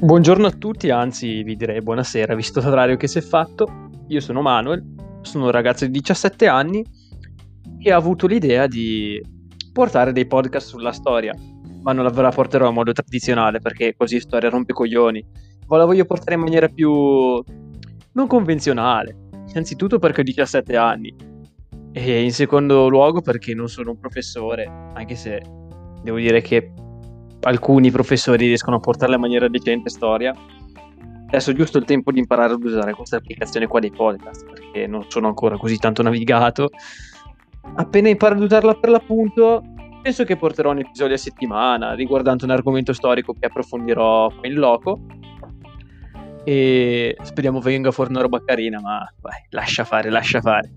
Buongiorno a tutti, anzi vi direi buonasera visto l'orario che si è fatto. Io sono Manuel, sono un ragazzo di 17 anni e ho avuto l'idea di portare dei podcast sulla storia, ma non la porterò in modo tradizionale perché così storia rompe coglioni. Ma la voglio portare in maniera più non convenzionale. Innanzitutto perché ho 17 anni e in secondo luogo perché non sono un professore, anche se devo dire che alcuni professori riescono a portarla in maniera decente storia. Adesso è giusto il tempo di imparare ad usare questa applicazione qua dei podcast, perché non sono ancora così tanto navigato. Appena imparo ad usarla per l'appunto, penso che porterò un episodio a settimana riguardante un argomento storico che approfondirò in loco. E speriamo venga fuori una roba carina, ma vai, lascia fare, lascia fare.